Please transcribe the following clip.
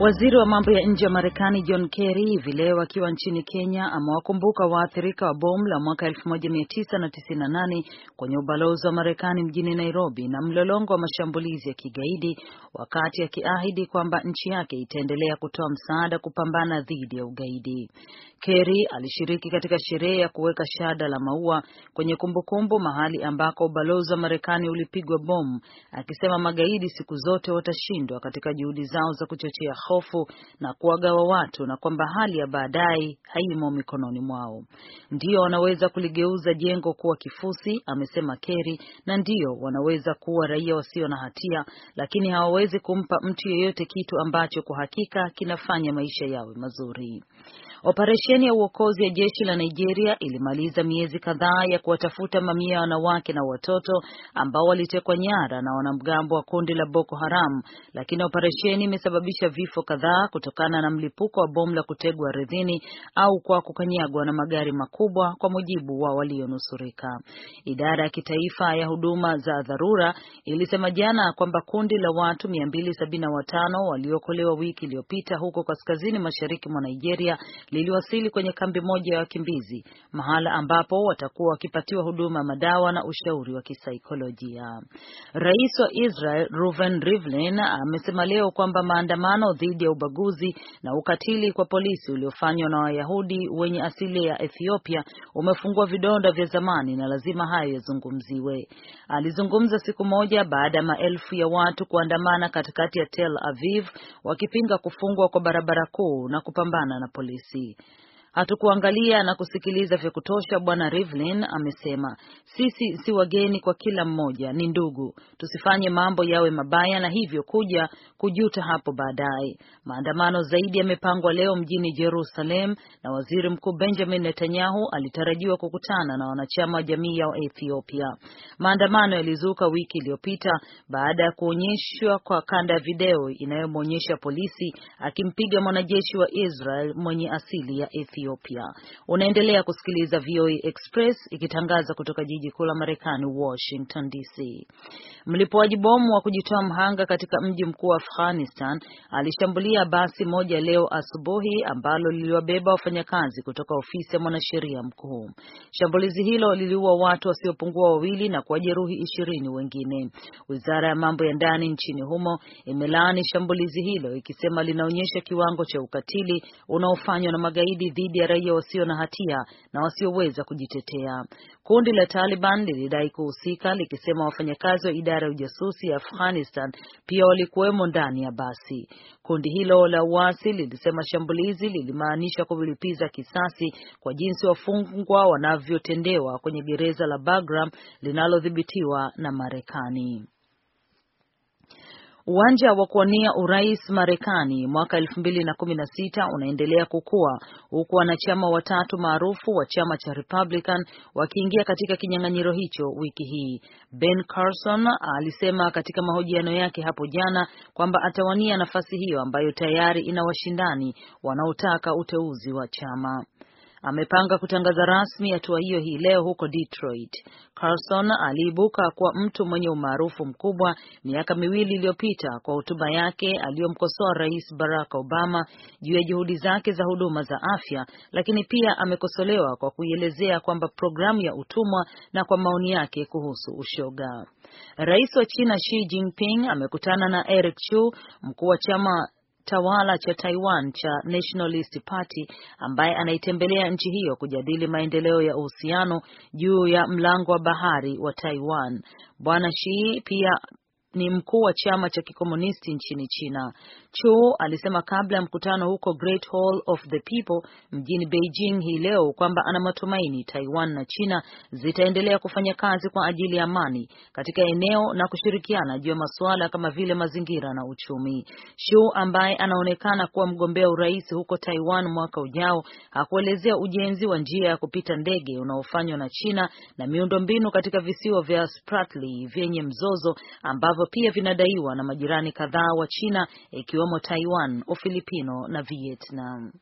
Waziri wa mambo ya nje wa Marekani John Kerry hivi leo akiwa nchini Kenya amewakumbuka waathirika wa bomu la mwaka 1998 kwenye ubalozi wa Marekani mjini Nairobi na mlolongo wa mashambulizi ya kigaidi, wakati akiahidi kwamba nchi yake itaendelea kutoa msaada kupambana dhidi ya ugaidi. Kerry alishiriki katika sherehe ya kuweka shada la maua kwenye kumbukumbu mahali ambako ubalozi wa Marekani ulipigwa bomu, akisema magaidi siku zote watashindwa katika juhudi zao za kuchochea hofu na kuwagawa watu na kwamba hali ya baadaye haimo mikononi mwao. Ndio wanaweza kuligeuza jengo kuwa kifusi, amesema Kerry, na ndio wanaweza kuwa raia wasio na hatia, lakini hawawezi kumpa mtu yeyote kitu ambacho kwa hakika kinafanya maisha yawe mazuri. Operesheni ya uokozi ya jeshi la Nigeria ilimaliza miezi kadhaa ya kuwatafuta mamia ya wanawake na watoto ambao walitekwa nyara na wanamgambo wa kundi la Boko Haram, lakini operesheni imesababisha vifo kadhaa kutokana na mlipuko wa bomu la kutegwa ardhini au kwa kukanyagwa na magari makubwa, kwa mujibu wa walionusurika. Idara ya kitaifa ya huduma za dharura ilisema jana kwamba kundi la watu 275 waliokolewa wiki iliyopita huko kaskazini mashariki mwa Nigeria liliwasili kwenye kambi moja ya wakimbizi, mahala ambapo watakuwa wakipatiwa huduma madawa na ushauri wa kisaikolojia. Rais wa Israel Reuven Rivlin amesema leo kwamba maandamano dhidi ya ubaguzi na ukatili kwa polisi uliofanywa na Wayahudi wenye asili ya Ethiopia umefungua vidonda vya zamani na lazima hayo yazungumziwe. Alizungumza siku moja baada ya maelfu ya watu kuandamana katikati ya Tel Aviv wakipinga kufungwa kwa barabara kuu na kupambana na polisi. the Hatukuangalia na kusikiliza vya kutosha, Bwana Rivlin amesema. Sisi si wageni kwa kila mmoja, ni ndugu. Tusifanye mambo yawe mabaya na hivyo kuja kujuta hapo baadaye. Maandamano zaidi yamepangwa leo mjini Jerusalem na Waziri Mkuu Benjamin Netanyahu alitarajiwa kukutana na wanachama wa jamii ya Ethiopia. Maandamano yalizuka wiki iliyopita baada ya kuonyeshwa kwa kanda ya video inayomwonyesha polisi akimpiga mwanajeshi wa Israel mwenye asili ya Ethiopia. Unaendelea kusikiliza VOA Express ikitangaza kutoka jiji kuu la Marekani, Washington DC. Mlipuaji bomu wa kujitoa mhanga katika mji mkuu wa Afghanistan alishambulia basi moja leo asubuhi ambalo liliwabeba wafanyakazi kutoka ofisi ya mwanasheria mkuu. Shambulizi hilo liliua watu wasiopungua wawili na kuwajeruhi ishirini wengine. Wizara ya mambo ya ndani nchini humo imelaani shambulizi hilo ikisema linaonyesha kiwango cha ukatili unaofanywa na magaidi dhidi ya raia wasio na hatia na wasioweza kujitetea. Kundi la Taliban lilidai kuhusika likisema wafanyakazi wa idara ya ujasusi ya Afghanistan pia walikuwemo ndani ya basi. Kundi hilo la uasi lilisema shambulizi lilimaanisha kulipiza kisasi kwa jinsi wafungwa wanavyotendewa kwenye gereza la Bagram linalodhibitiwa na Marekani. Uwanja wa kuwania urais Marekani mwaka 2016 unaendelea kukua huku wanachama watatu maarufu wa chama cha Republican wakiingia katika kinyang'anyiro hicho wiki hii. Ben Carson alisema katika mahojiano yake hapo jana kwamba atawania nafasi hiyo ambayo tayari ina washindani wanaotaka uteuzi wa chama. Amepanga kutangaza rasmi hatua hiyo hii leo huko Detroit. Carlson aliibuka kuwa mtu mwenye umaarufu mkubwa miaka miwili iliyopita kwa hotuba yake aliyomkosoa Rais Barack Obama juu ya juhudi zake za huduma za afya, lakini pia amekosolewa kwa kuielezea kwamba programu ya utumwa na kwa maoni yake kuhusu ushoga. Rais wa China Xi Jinping amekutana na Eric Chu, mkuu wa chama tawala cha Taiwan cha Nationalist Party ambaye anaitembelea nchi hiyo kujadili maendeleo ya uhusiano juu ya mlango wa bahari wa Taiwan. Bwana Xi pia ni mkuu wa chama cha kikomunisti nchini China. Chu alisema kabla ya mkutano huko Great Hall of the People mjini Beijing hii leo kwamba ana matumaini Taiwan na China zitaendelea kufanya kazi kwa ajili ya amani katika eneo na kushirikiana juu ya masuala kama vile mazingira na uchumi. Chu ambaye anaonekana kuwa mgombea urais huko Taiwan mwaka ujao hakuelezea ujenzi wa njia ya kupita ndege unaofanywa na China na miundombinu katika visiwa vya Spratly vyenye mzozo pia vinadaiwa na majirani kadhaa wa China ikiwemo Taiwan, Ufilipino na Vietnam.